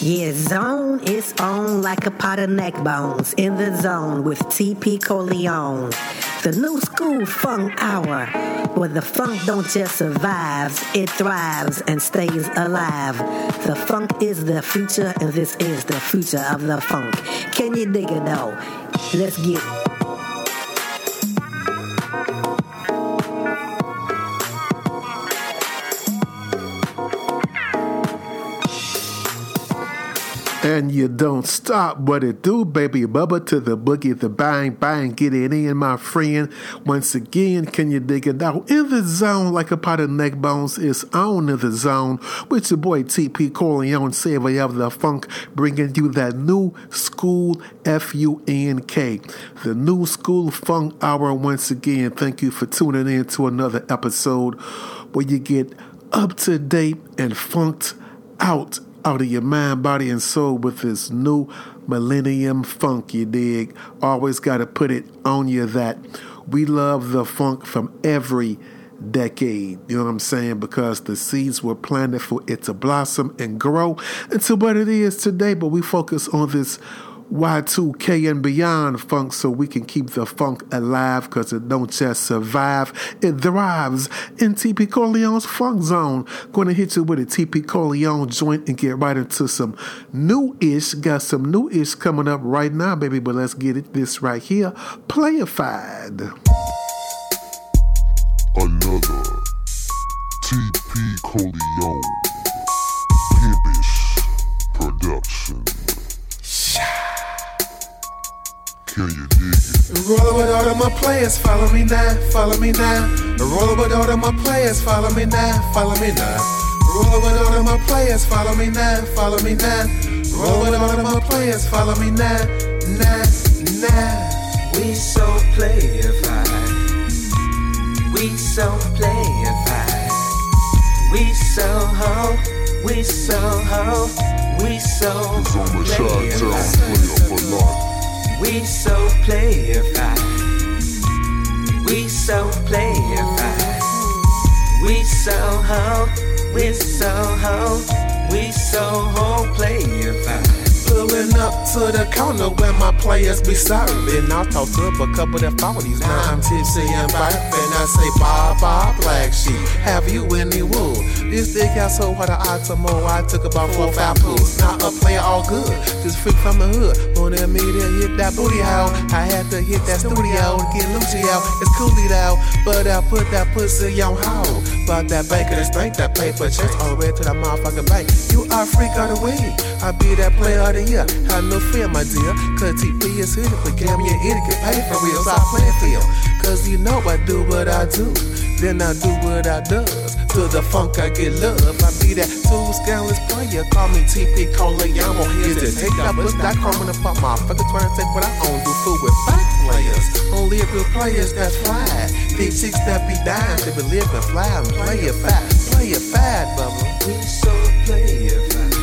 Yeah, zone is on like a pot of neck bones. In the zone with TP Corleone. The new school funk hour, where the funk don't just survive, it thrives and stays alive. The funk is the future, and this is the future of the funk. Can you dig it though? Let's get it. And you don't stop what it do, baby. Bubba to the boogie, the bang, bang. Get it in, my friend. Once again, can you dig it out? In the zone, like a pot of neck bones, is on in the zone with your boy TP Corleone, savior of the funk, bringing you that new school F U N K. The new school funk hour once again. Thank you for tuning in to another episode where you get up to date and funked out out of your mind, body, and soul with this new millennium funk, you dig? Always got to put it on you that we love the funk from every decade. You know what I'm saying? Because the seeds were planted for it to blossom and grow into what it is today. But we focus on this Y2K and beyond funk so we can keep the funk alive because it don't just survive, it thrives in TP Corleone's funk zone. Going to hit you with a TP Corleone joint and get right into some new ish. Got some new ish coming up right now, baby, but let's get it this right here. Playified. Another TP Corleone Can you dig it? Roll with all of my players, follow me now, follow me now. Roll with all of my players, follow me now, follow me now. Roll with all of my players, follow me now, follow me now. Roll with all of my players, follow me now, now, now. We so playified. We so playified. We so ho. We so ho. We so It's on the shot town playified. player for life. We so playified. We so playified. We so ho. We so ho. We so ho playified. Pulling up to the corner where my players be serving. I talked up a couple of forties. Now I'm tipsy and burping. I say, Bob, Bob, black sheep. Have you any wool? This dick got so hard I Automo. I took about four or five pulls. Not a player all good. Just freak from the hood. Wanted me to hit that booty out. I had to hit that studio to get Lucy out. It's coolie though. But I put that pussy on hold. But that bank the strength, that paper chase all the way to that motherfucking bank. You are freak of the week. I be that player of the year. Have no fear, my dear. Cause TP is here to get me an idiot, get paid for real. So I play for you. Cause you know I do what I do. Then I do what I does. To the funk I get love. I be that two scandalous player. Call me TP Corleone. I'm here to take that bus, that carbon and pop motherfucker trying to take what I own. Do food with fake players. Only if real players that's fly. Big chicks that be dying to be living fly and play it fat. Play it fat, bubba. We so playified.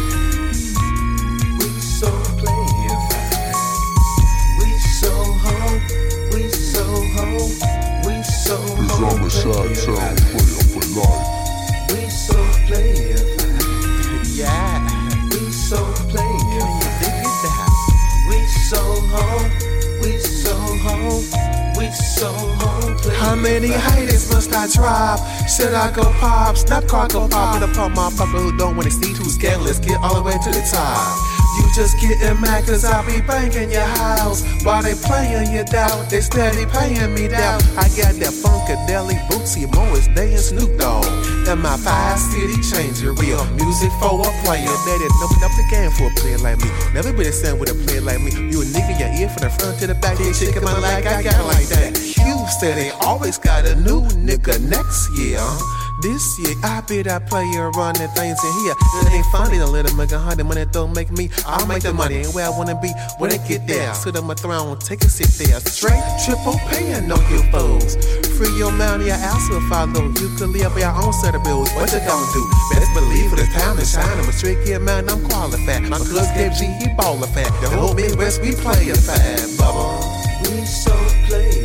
We so playified. We so ho. We so ho. We so It's ho. on the shot town player for life. We so playified. Yeah. We so Can you playified. dig it down? We so ho. We so ho. We so. How many haters must I drop? Should I go pop? Snap car go pop and a my motherfucker who don't wanna see too scandalous. Get all the way to the top. You just getting mad cause I be banging your house. While they playing you doubt, they steady paying me down. I got that Funkadelic Bootsy Morris Day and Snoop Dogg. And my five city changer, real music for a player. That is open up the game for a player like me. Never been a son with a player like me. You a nigga, your ear from the front to the back, then chicken my leg, I got like that. Houston ain't always got a new nigga next year. This year, I be that player running things in here. It ain't funny to let a make a hundred money don't make me. I'll make the money ain't where I wanna be when I get there. Sit on my throne, take a seat there. Straight triple paying on you fools. Free your money, your ass will follow. You can live your own set of bills. What you gonna do? Best believe it, it's time to shine. I'm a straight man, I'm qualified. My cuz gave G, he baller fat. The whole Midwest, we play a fat, bubba. We so playified.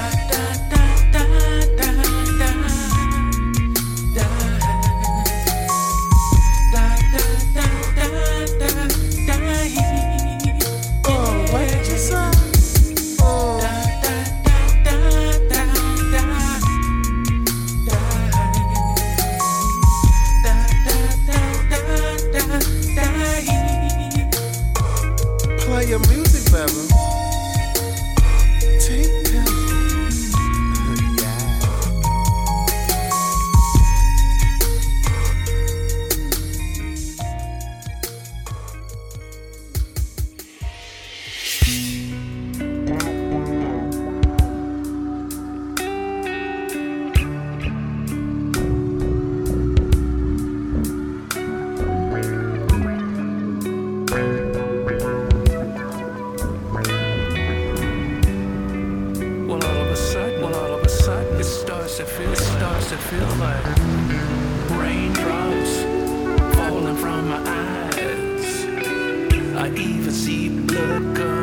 It feel, starts to feel like raindrops falling from my eyes. I even see blood come.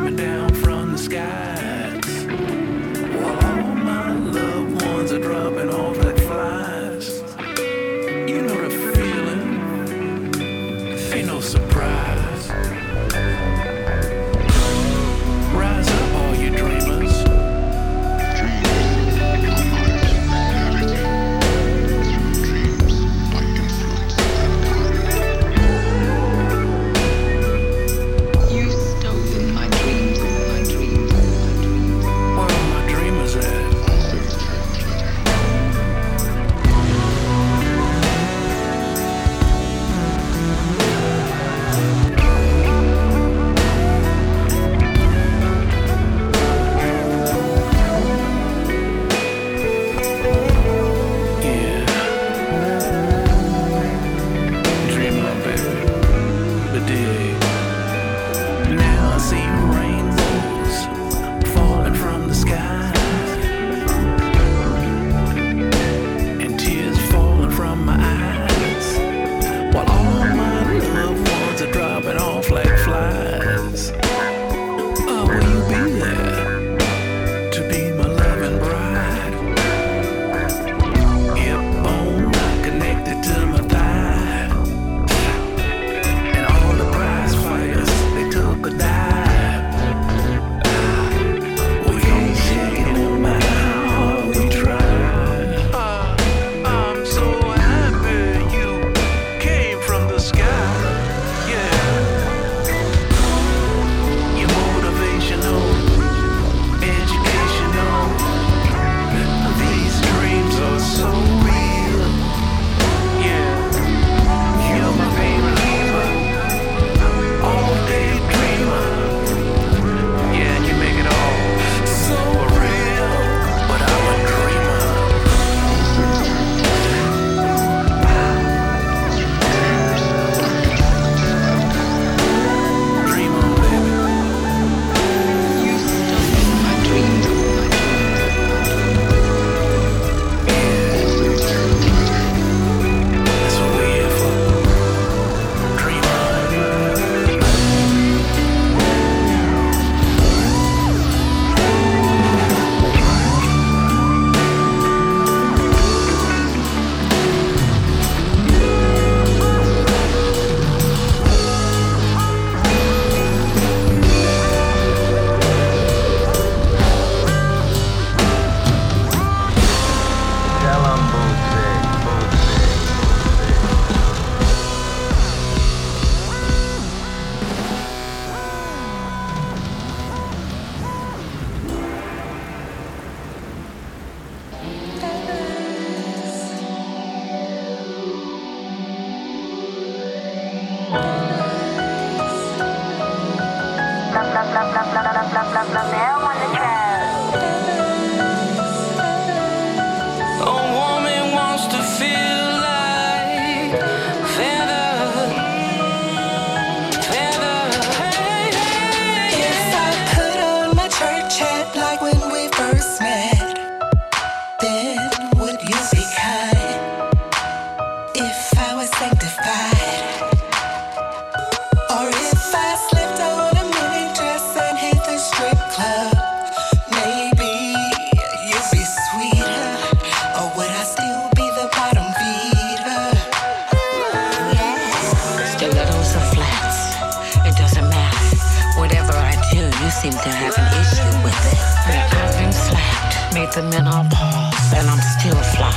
Like the menopause, and I'm still a fly.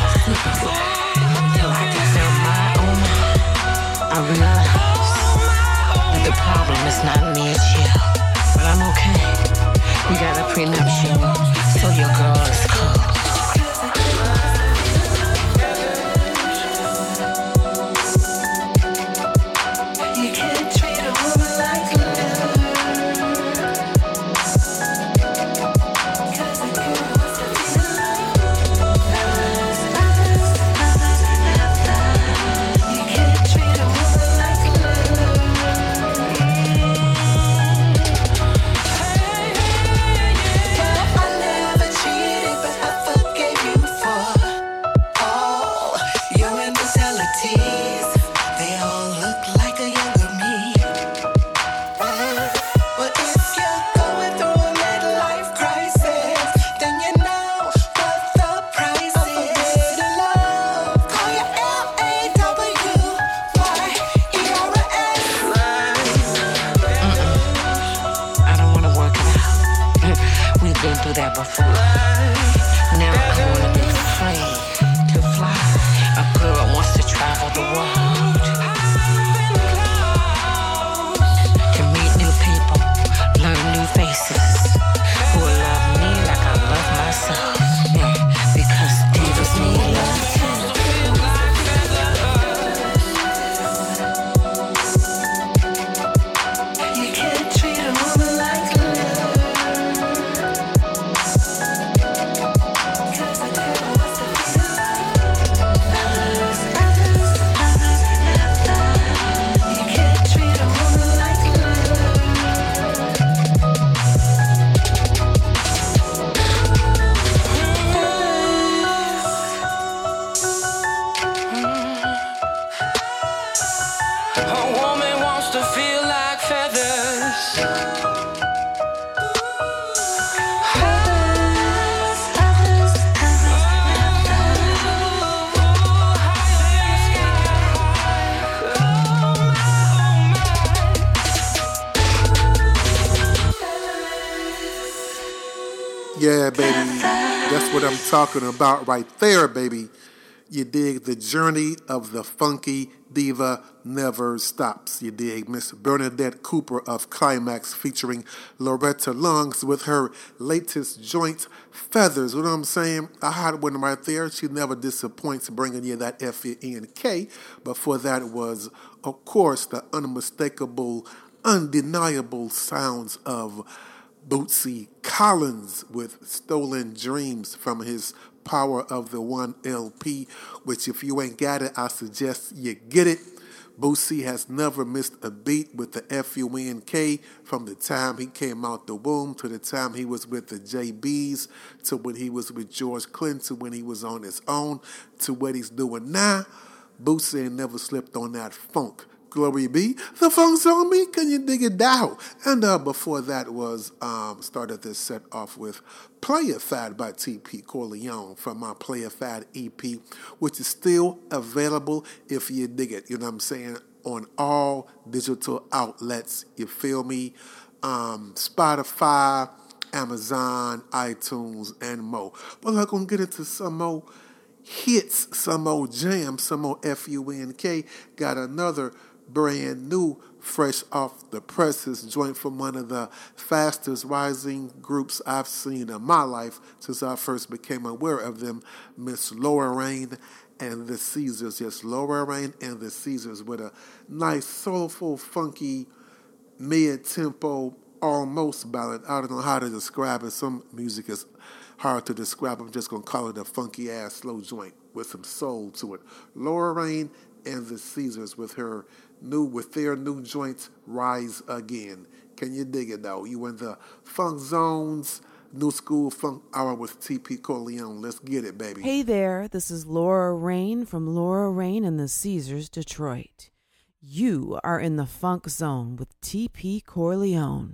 I get down my own I realize that the problem is not me, it's you. But I'm okay. We got a prenuptial, Yeah, baby. That's what I'm talking about right there, baby. You dig the journey of the funky diva never stops. You dig Miss Bernadette Cooper of Klymaxx featuring Loretta Lungs with her latest joint, Feathers. You know what I'm saying? A hot one right there. She never disappoints bringing you that F-E-N-K. But for that was, of course, the unmistakable, undeniable sounds of Bootsy Collins with Stolen Dreams from his Power of the One LP, which if you ain't got it, I suggest you get it. Bootsy has never missed a beat with the F-U-N-K from the time he came out the womb to the time he was with the JBs to when he was with George Clinton to when he was on his own to what he's doing now. Bootsy ain't never slipped on that funk. Glory be. The funk's on me. Can you dig it down? And uh, before that was um, started this set off with Play It Fat by TP Corleone from my Play It Fat EP, which is still available if you dig it. You know what I'm saying? On all digital outlets. You feel me? Um, Spotify, Amazon, iTunes, and more. But I'm going to get into some more hits, some more jams, some more F-U-N-K. Got another brand new, fresh off the presses joint from one of the fastest rising groups I've seen in my life since I first became aware of them, Miss Laura Rain and the Caesars. Yes, Laura Rain and the Caesars with a nice, soulful, funky, mid-tempo, almost ballad. I don't know how to describe it. Some music is hard to describe. I'm just gonna call it a funky ass slow joint with some soul to it. Laura Rain and the Caesars with her new with their new joints Rise Again. Can you dig it though? You in the funk zones, new school funk hour with TP Corleone. Let's get it, baby. Hey there, this is Laura Rain from Laura Rain and the Caesars Detroit. You are in the funk zone with TP Corleone.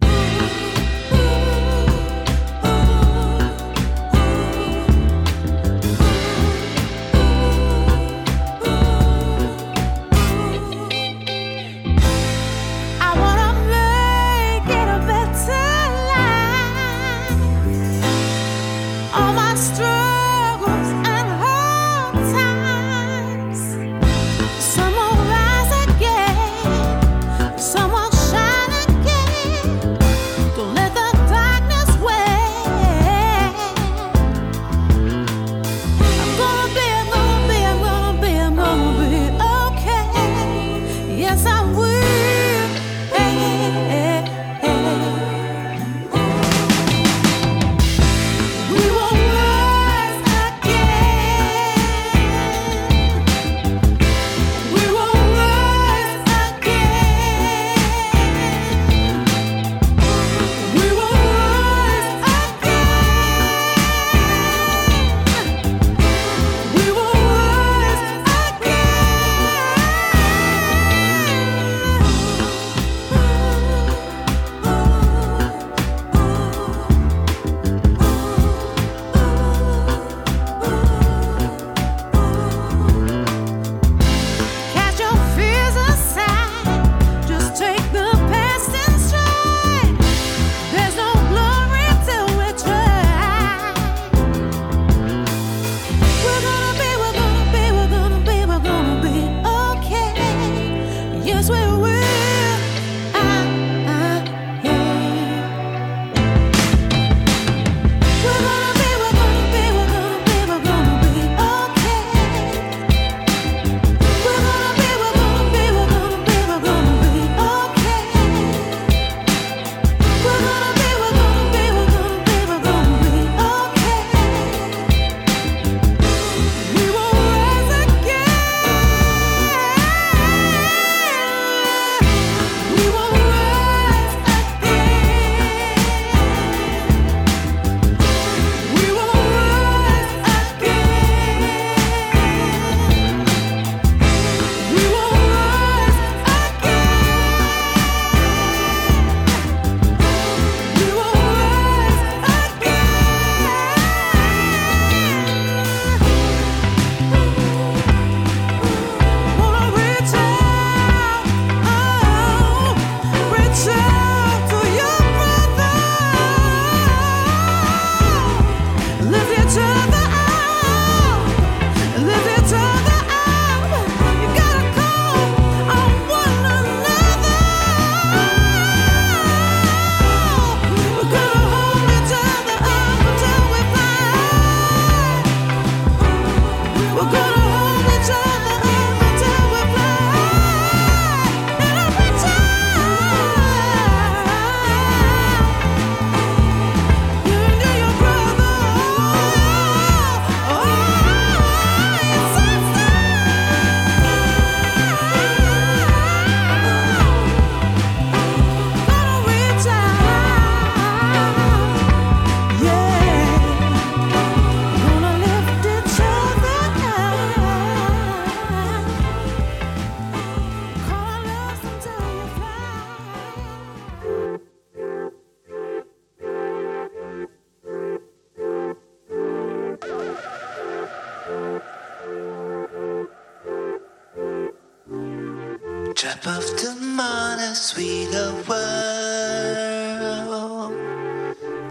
a sweeter world.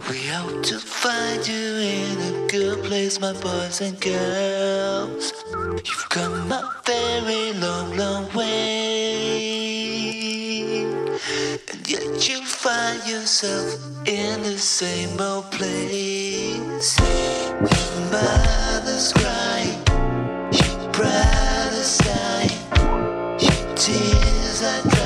We hope to find you in a good place, my boys and girls. You've come a very long, long way. And yet you find yourself in the same old place. Your mother's crying, your brother's dying, your tears are dry.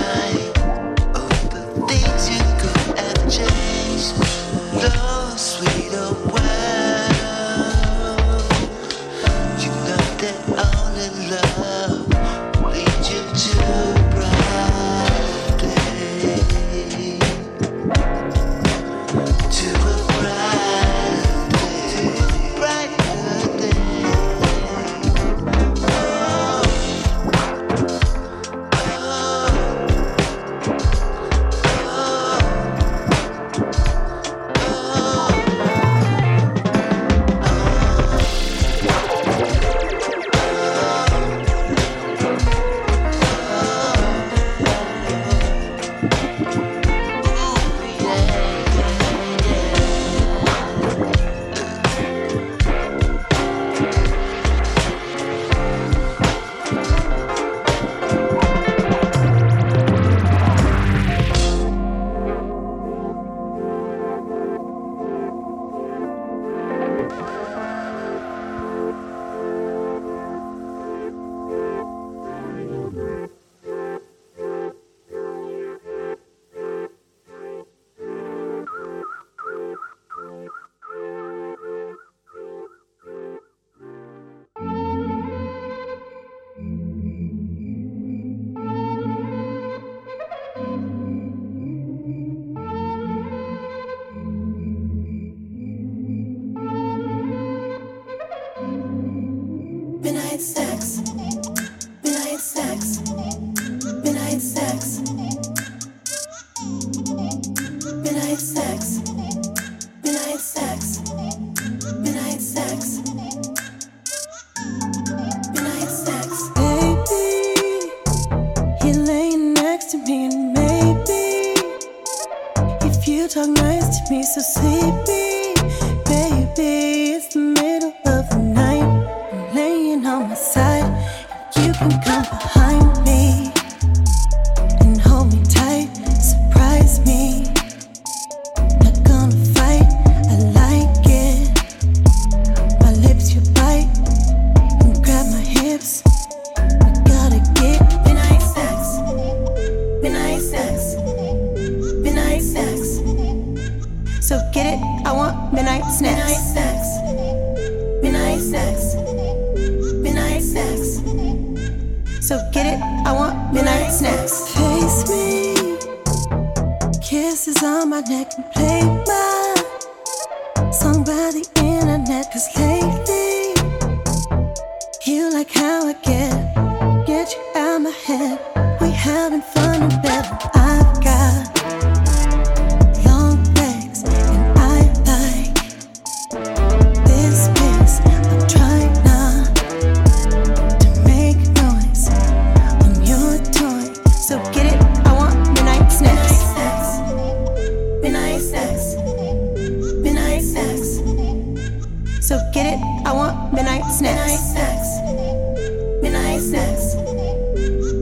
midnight snacks.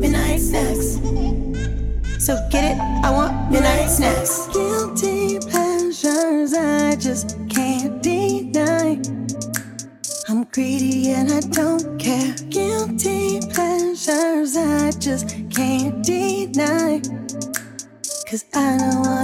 Midnight snacks. So get it? I want midnight snacks. Guilty pleasures I just can't deny. I'm greedy and I don't care. Guilty pleasures I just can't deny. Cause I know I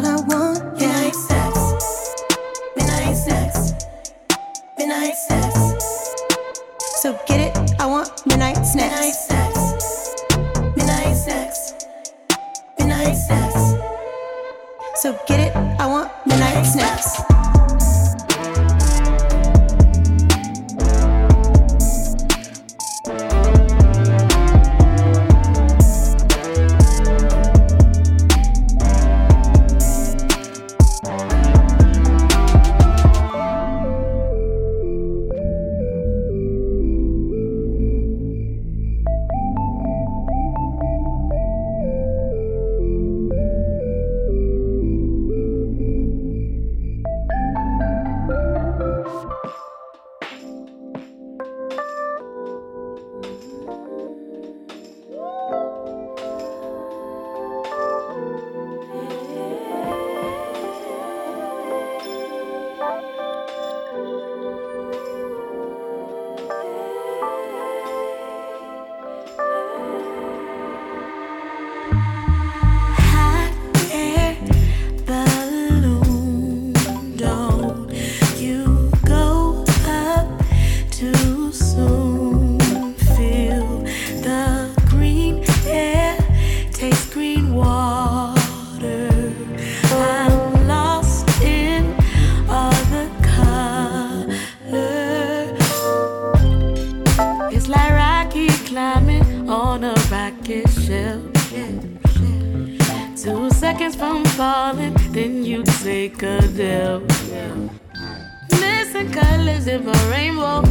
cicadel. Missing colors in my rainbow.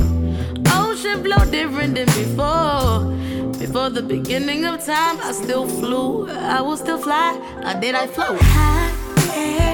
Ocean blow different than before. Before the beginning of time, I still flew. I will still fly. Or did I float? High, yeah.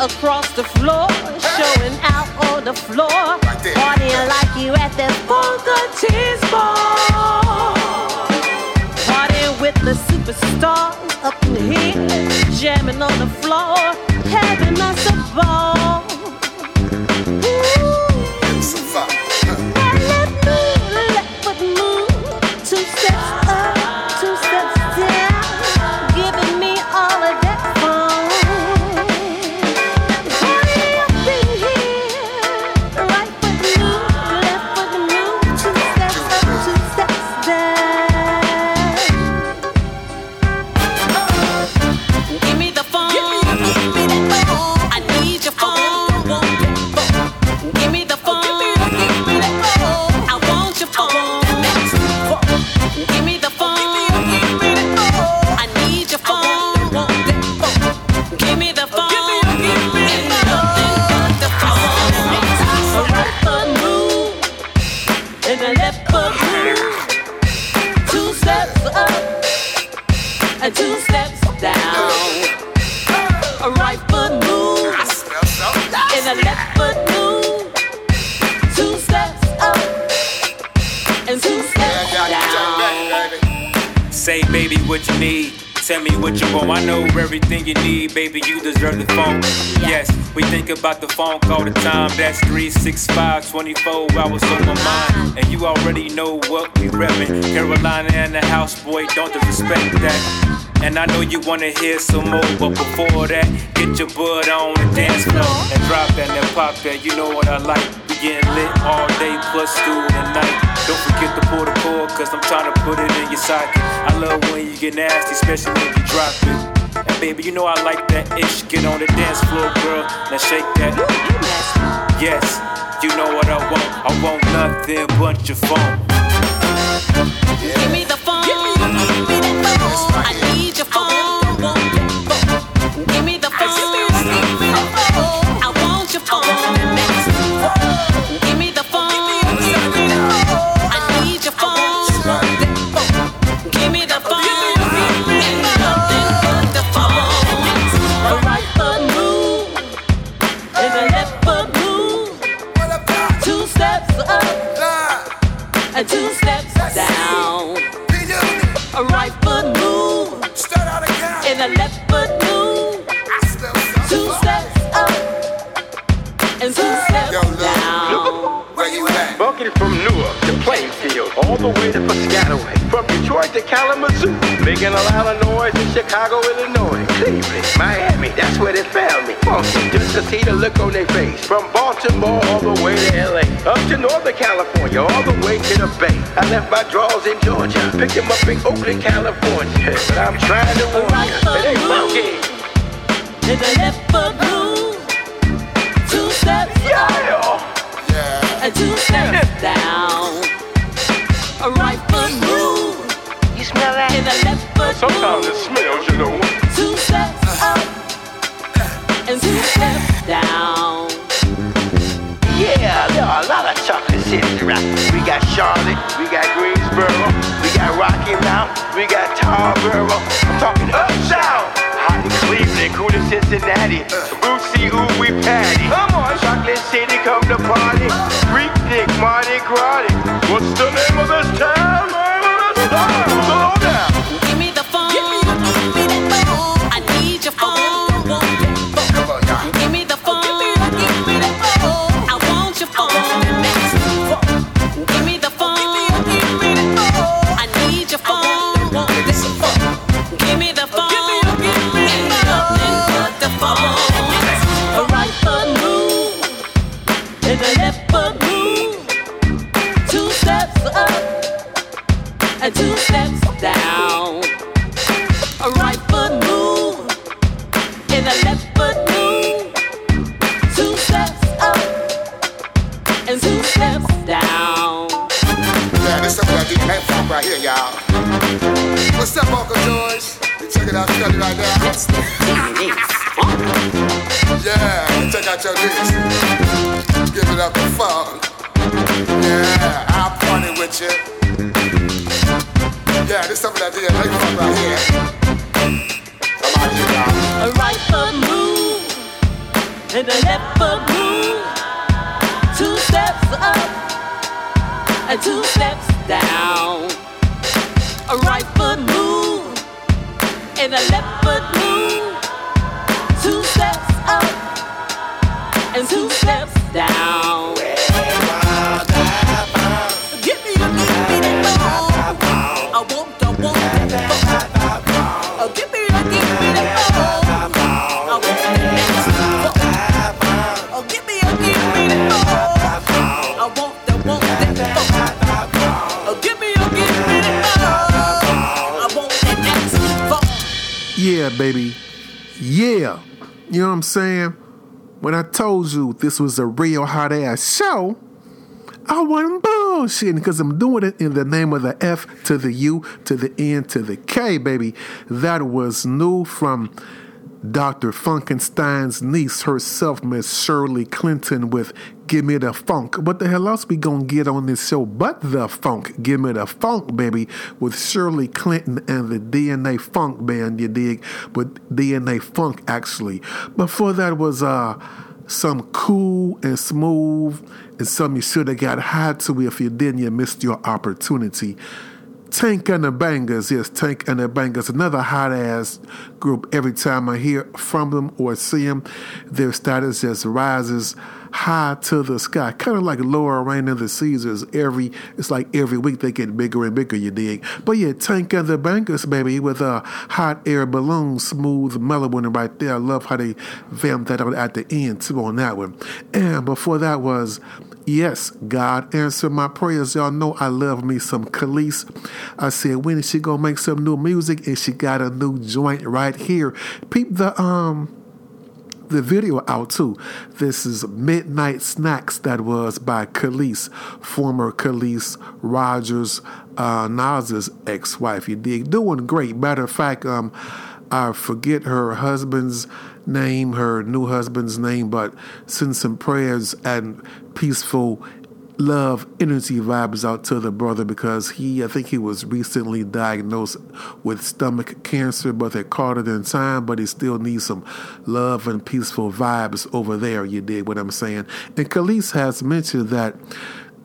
Across the floor, showing out on the floor, like you at that with the up in here, jamming on the floor, having us a ball. Baby. You deserve the phone. Yes, we think about the phone call the time. That's 365, 24 hours on my mind. And you already know what we reppin'. Carolina and the house, boy, don't disrespect that. And I know you wanna hear some more, but before that, get your butt on the dance floor and drop that and pop that. You know what I like. We getting lit all day plus through the night. Don't forget to pull the cord, cause I'm trying to put it in your socket. I love when you get nasty, especially when you drop it. Baby, you know I like that ish. Get on the dance floor, girl. Now shake that. Yes, you know what I want. I want nothing but your phone. Give me the phone. I need your phone. See the look on their face. From Baltimore all the way to LA, up to Northern California, all the way to the Bay. I left my drawers in Georgia, picked them up in Oakland, California. But I'm trying to warn you, it ain't funky. And a left foot move. Two steps up and two steps Tarboro. I'm talking uptown. Hot in Cleveland, cool in Cincinnati. Bootsy, ooh, we patty. Come on, Chocolate City, come to this was a real hot ass show, I wasn't bullshitting because I'm doing it in the name of the F to the U to the N to the K, baby. That was new from Dr. Funkenstein's niece herself, Miss Shirley Clinton, with Give Me the Funk. What the hell else we gonna get on this show but the funk? Give Me the Funk, baby, with Shirley Clinton and the DNA Funk Band, you dig? With DNA Funk, actually. Before that was, uh, some cool and smooth and some you should have got high to if you didn't you missed your opportunity. Tank and the Bangas yes tank and the Bangas another hot ass group. Every time i hear from them or see them their status just rises high to the sky kind of like laura rain and the caesars every it's like every week they get bigger and bigger you dig but yeah tank and the Bangas, baby with a hot air balloon smooth mellow one right there i love how they vamped that out at the end too on that one and before that was Yes, God answered my prayers. Y'all know I love me some Kelis. I said, when is she gonna make some new music? And she got a new joint right here. Peep the um the video out too. This is Midnight Snacks that was by Kelis, former Kelis Rogers, uh, Nas's ex-wife. You dig? Doing great. Matter of fact, um, I forget her husband's name, her new husband's name, but send some prayers and peaceful love energy vibes out to the brother because he I think he was recently diagnosed with stomach cancer but they caught it in time but he still needs some love and peaceful vibes over there. You dig what I'm saying? And Kelis has mentioned that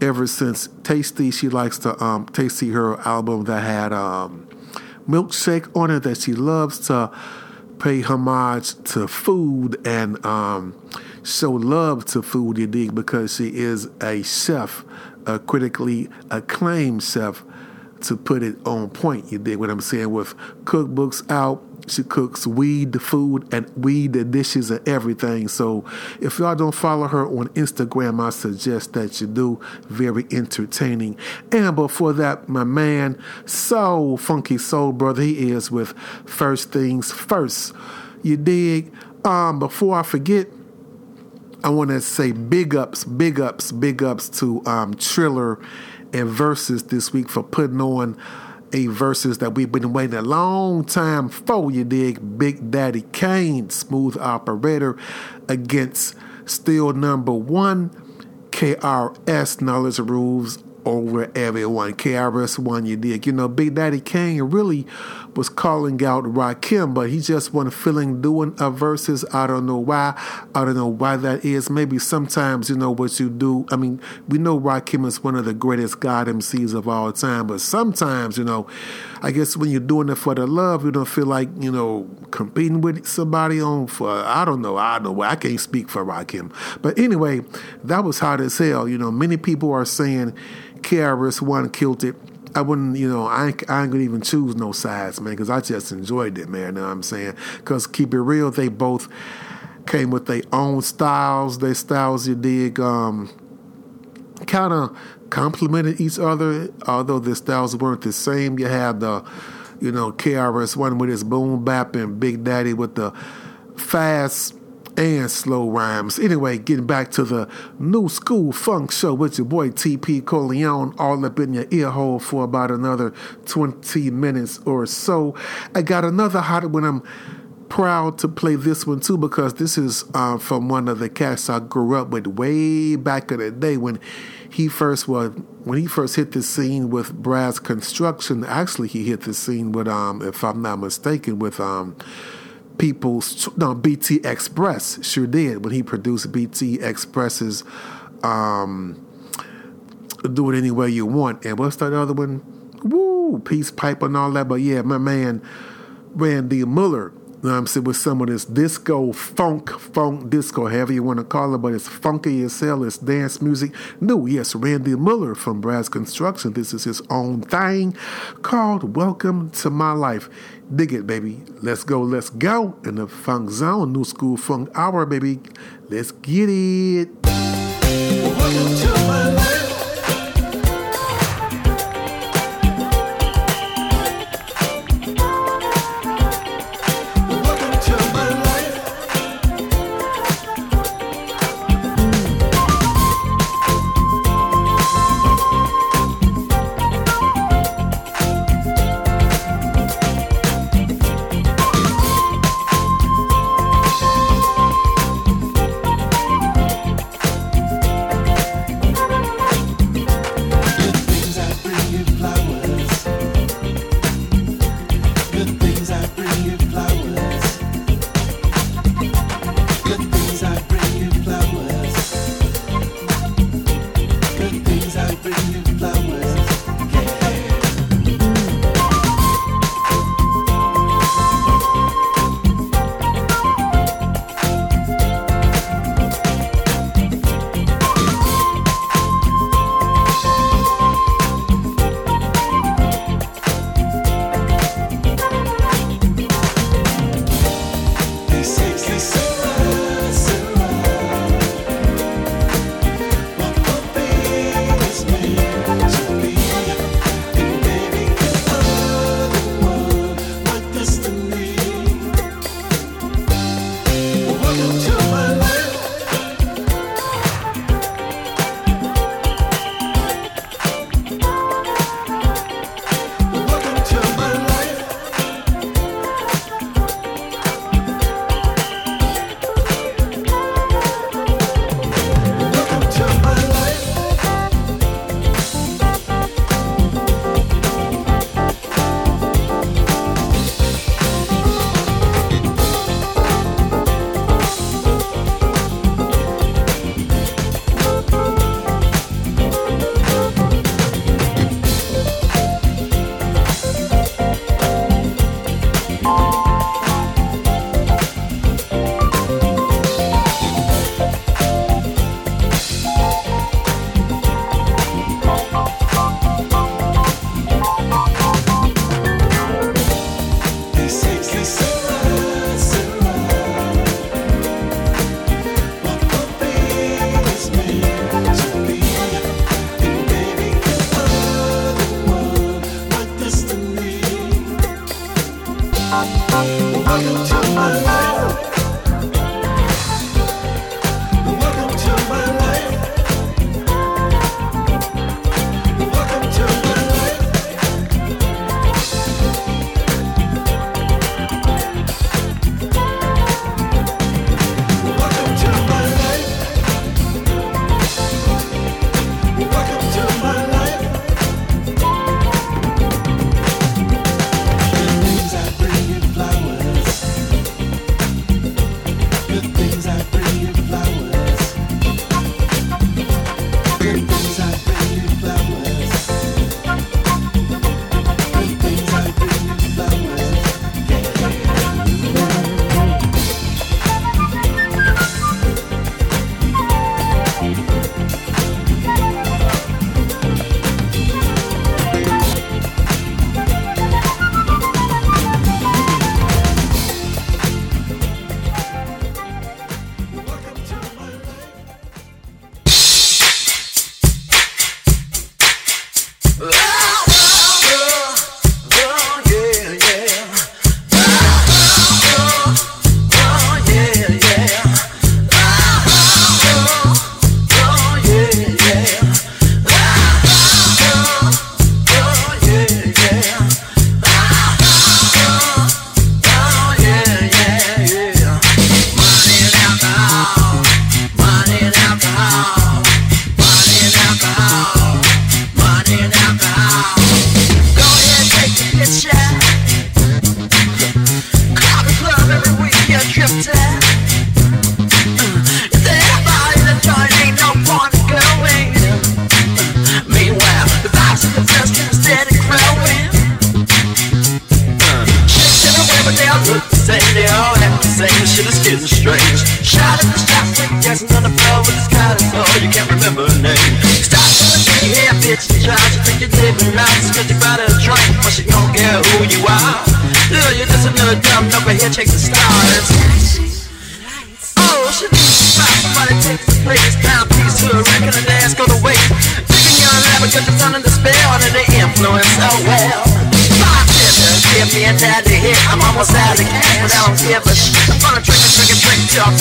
ever since Tasty she likes to um Tasty her album that had um milkshake on it that she loves to pay homage to food and um, show love to food, you dig, because she is a chef, a critically acclaimed chef, to put it on point, you dig what I'm saying, with cookbooks out. She cooks weed the food and weed the dishes and everything. So if y'all don't follow her on Instagram, I suggest that you do. Very entertaining. And before that, my man, Soul Funky Soul Brother, he is with First Things First. You dig? Um, before I forget, I want to say big ups, big ups, big ups to um, Triller and Verzuz this week for putting on a verses that we've been waiting a long time for. You dig? Big Daddy Kane, smooth operator, against still number one, KRS Knowledge Rules over everyone. KRS One, you dig? You know, Big Daddy Kane really was calling out Rakim, but he just wasn't feeling doing a verses. I don't know why. I don't know why that is. Maybe sometimes you know what you do. I mean, we know Rakim is one of the greatest God MCs of all time, but sometimes you know, I guess when you're doing it for the love, you don't feel like you know competing with somebody on for. I don't know. I don't know. I can't speak for Rakim, but anyway, that was hot as hell. You know, many people are saying KRS One killed it. I wouldn't, you know, I ain't, I ain't gonna even choose no sides, man, because I just enjoyed it, man. You know what I'm saying? Because keep it real, they both came with their own styles. Their styles, you dig, um, kind of complemented each other, although their styles weren't the same. You had the, you know, KRS One with his boom bap and Big Daddy with the fast and slow rhymes. Anyway, getting back to the new school funk show with your boy TP Corleone, all up in your ear hole for about another 20 minutes or so. I got another hot one. I'm proud to play this one too because this is uh, from one of the cats I grew up with way back in the day when he first was when he first hit the scene with Brass Construction. Actually, he hit the scene with um, if I'm not mistaken, with um people's no BT Express sure did when he produced BT Express's um do it any way you want. And what's that other one? Woo peace pipe and all that. But yeah my man Randy Muller you know I'm saying with some of this disco funk funk disco however you want to call it but it's funky as hell it's dance music no yes Randy Muller from Brass Construction this is his own thing called Welcome to My Life Dig it, baby. Let's go, let's go. In the funk zone, new school funk hour, baby. Let's get it. Welcome to my life.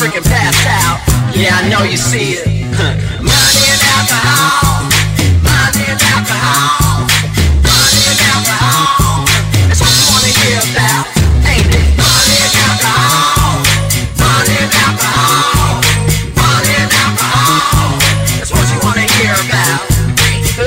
Freaking passed out. Yeah, I know you see it. Money and alcohol. Money and alcohol. Money and alcohol. That's what you wanna hear about, ain't it? Money and alcohol. Money and alcohol. Money and alcohol. That's what you wanna hear about.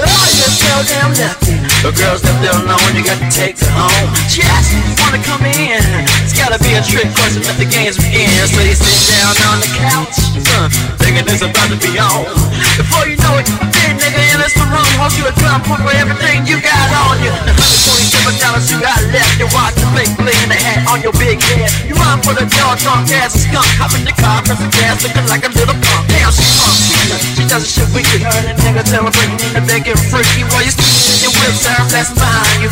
Oh, you're damn lucky. The girls that don't know when you got to take her home. You wanna come in. It's gotta be a trick question, let the games begin. So sit down on the couch, uh, thinking it's about to be on. Before you know it, big nigga in this room holds you a gun, point for everything you got on you. The $127 you got left, you watch the big bling the hat on your big head. You run for the door, drunk as a skunk, hop in the car, press the gas, looking like a little punk. Damn, she funk. She does the shit we could her, and nigga breaking in the bed, get freaky while you speaking in your whips, her flash behind you.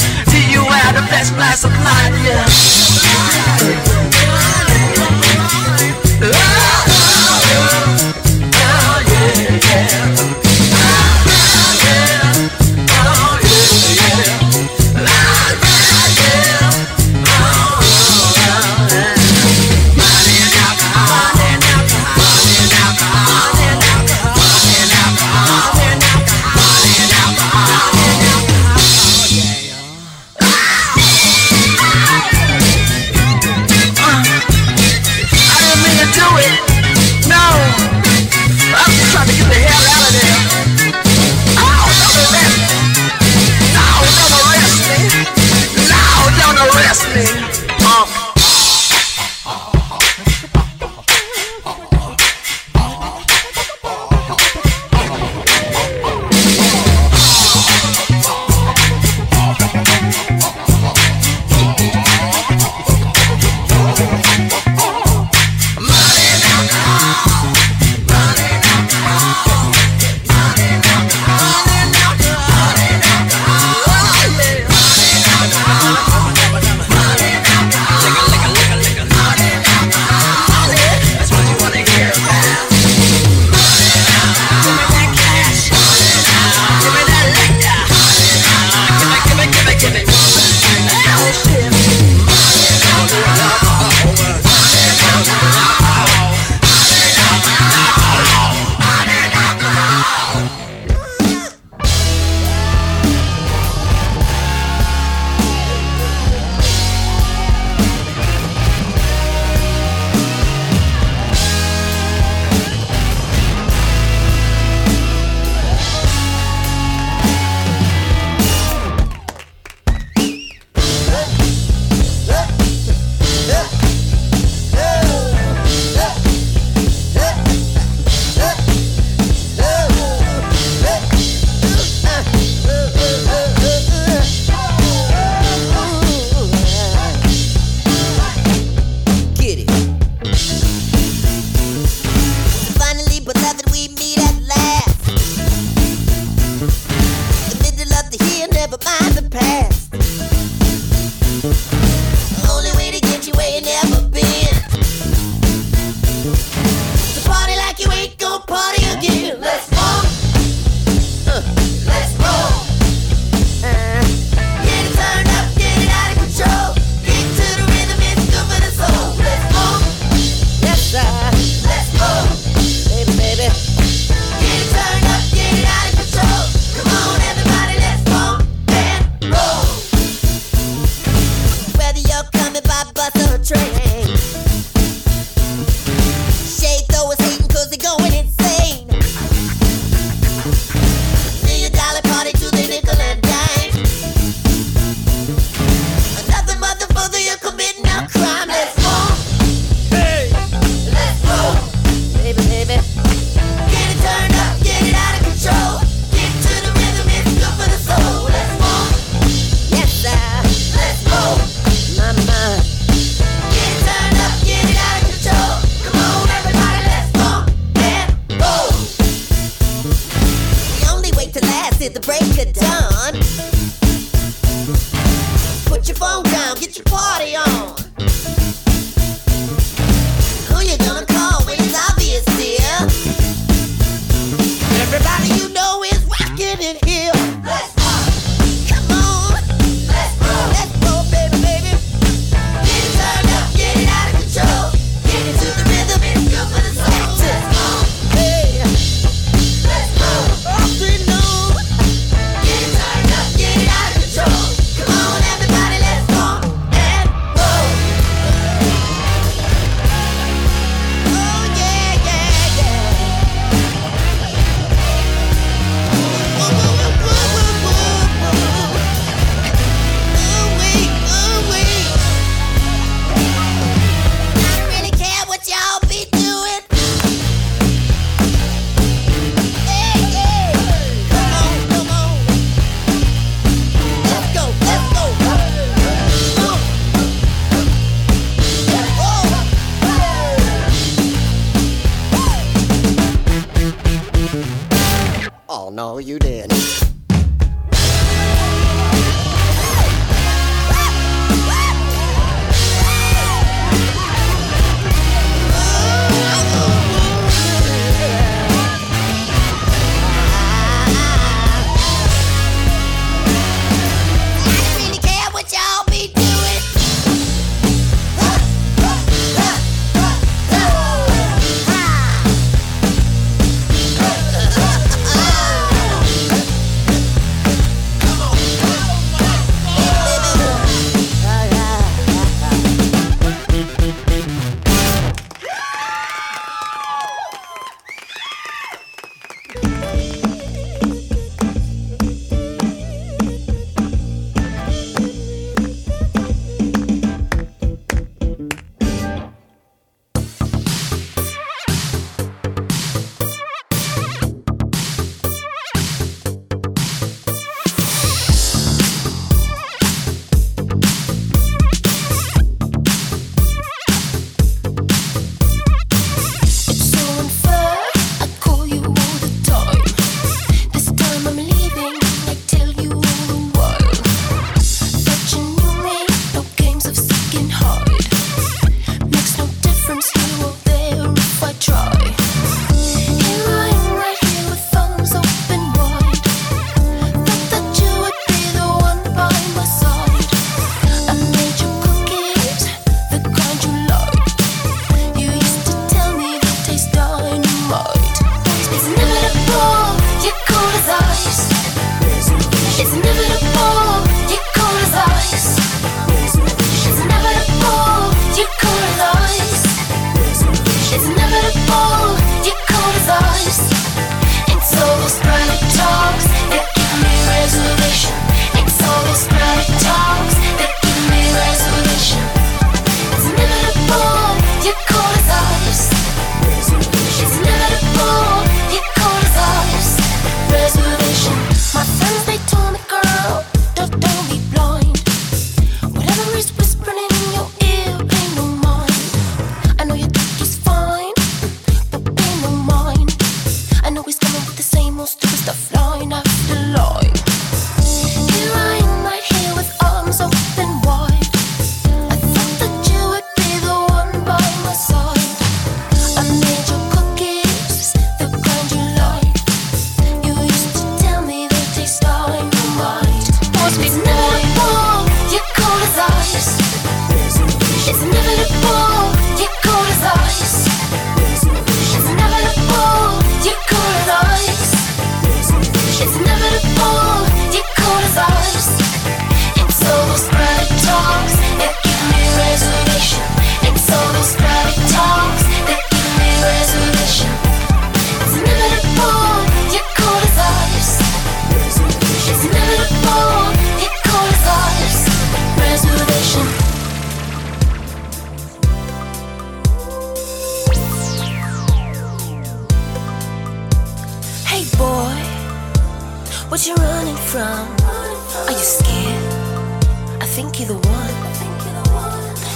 think you're the one.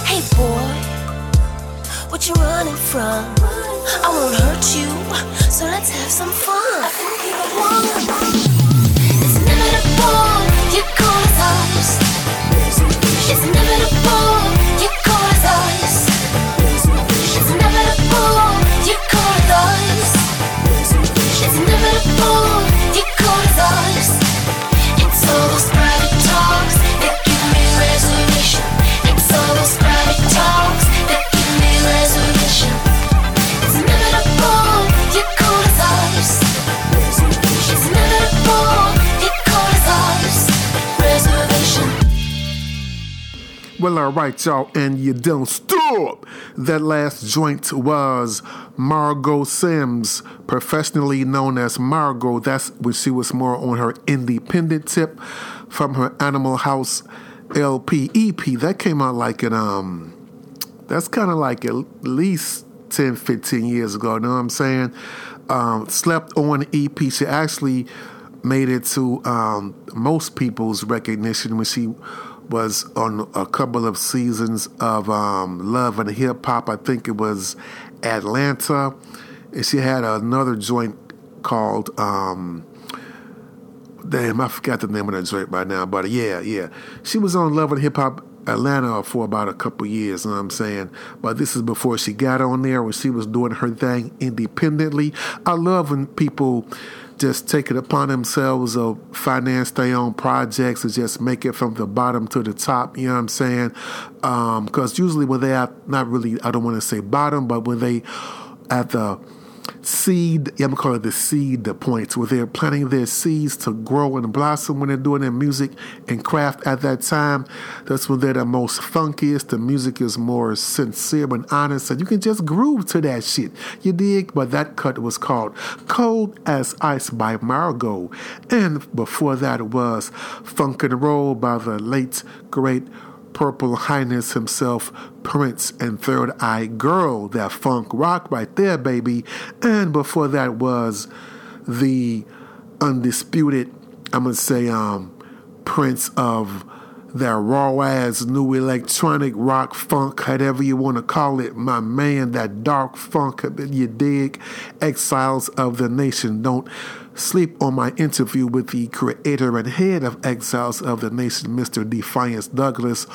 Hey boy, what you running from? I won't hurt you, so let's have some fun. It's inevitable, you call us ours. It's inevitable, you call us ours. It's inevitable, you call us ours. It's inevitable, you call us ours. Well, all right, y'all, and you don't stop. That last joint was Margot Sims, professionally known as Margot. That's when she was more on her independent tip from her Animal House LP EP. That came out like an um, that's kind of like at least 10, 15 years ago. You know what I'm saying? Um, slept on EP. She actually made it to um, most people's recognition when she was on a couple of seasons of um, Love and Hip Hop. I think it was Atlanta, and she had another joint called. Um, damn, I forgot the name of that joint right now, but yeah, yeah, she was on Love and Hip Hop Atlanta for about a couple years, you know what I'm saying? But this is before she got on there when she was doing her thing independently. I love when people just take it upon themselves to finance their own projects and just make it from the bottom to the top, you know what I'm saying? Um, because usually when they are not really, I don't want to say bottom, but when they at the seed, yeah, I'm gonna call it the seed the points, where they're planting their seeds to grow and blossom when they're doing their music and craft at that time. That's when they're the most funkiest. The music is more sincere and honest, and you can just groove to that shit. You dig? But that cut was called Cold as Ice by Margot. And before that was Funk and Roll by the late, great Purple Highness himself, Prince and Third Eye Girl, that funk rock right there, baby. And before that was the undisputed, I'm gonna say, um, Prince of that raw ass new electronic rock funk, whatever you want to call it, my man, that dark funk, you dig? Exiles of the Nation. Don't sleep on my interview with the creator and head of Exiles of the Nation, Mr. Defiance Douglas,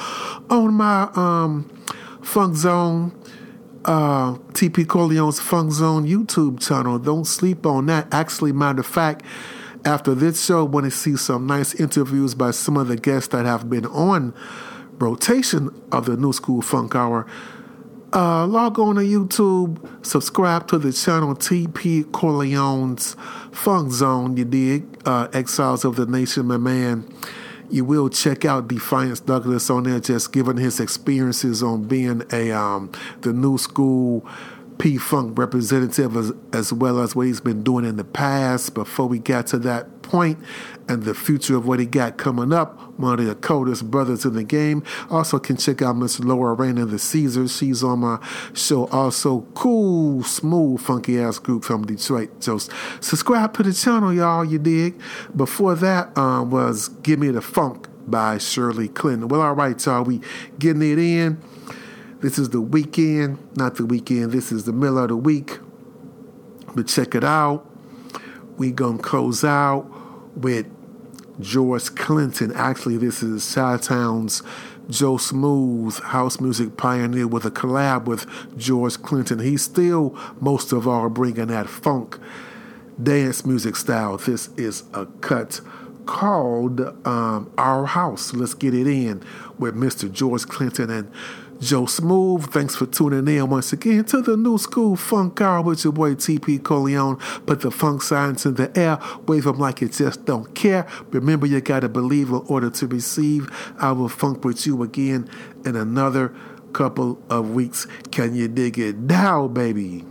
on my um, Funk Zone. Uh, TP Corleone's Funk Zone YouTube channel. Don't sleep on that. Actually, matter of fact, after this show, want to see some nice interviews by some of the guests that have been on rotation of the Nu Skool Funk Hour. Uh, log on to YouTube, subscribe to the channel TP Corleone's Funk Zone. You dig? Uh, Exiles of the Nation, my man. You will check out Defiance Douglas on there, just giving his experiences on being a um, the new school P Funk representative, as, as well as what he's been doing in the past. Before we got to that point, and the future of what he got coming up, one of the coldest brothers in the game. Also, can check out Miss Laura Rain and the Caesars. She's on my show. Also, cool, smooth, funky ass group from Detroit. Just subscribe to the channel, y'all. You dig? Before that um, was "Give Me the Funk" by Shirley Clinton. Well, all right, y'all. We getting it in. This is the weekend, not the weekend. This is the middle of the week. But check it out. We gonna close out with George Clinton. Actually, this is Chi-Town's Joe Smooth, house music pioneer, with a collab with George Clinton. He's still most of all bringing that funk dance music style. This is a cut called um, Our House. Let's get it in with Mr. George Clinton and Joe Smooth. Thanks for tuning in once again to the Nu Skool Funk Hour with your boy TP Corleone. Put the funk signs in the air, wave them like you just don't care. Remember, you gotta believe in order to receive. I will funk with you again in another couple of weeks. Can you dig it now, baby?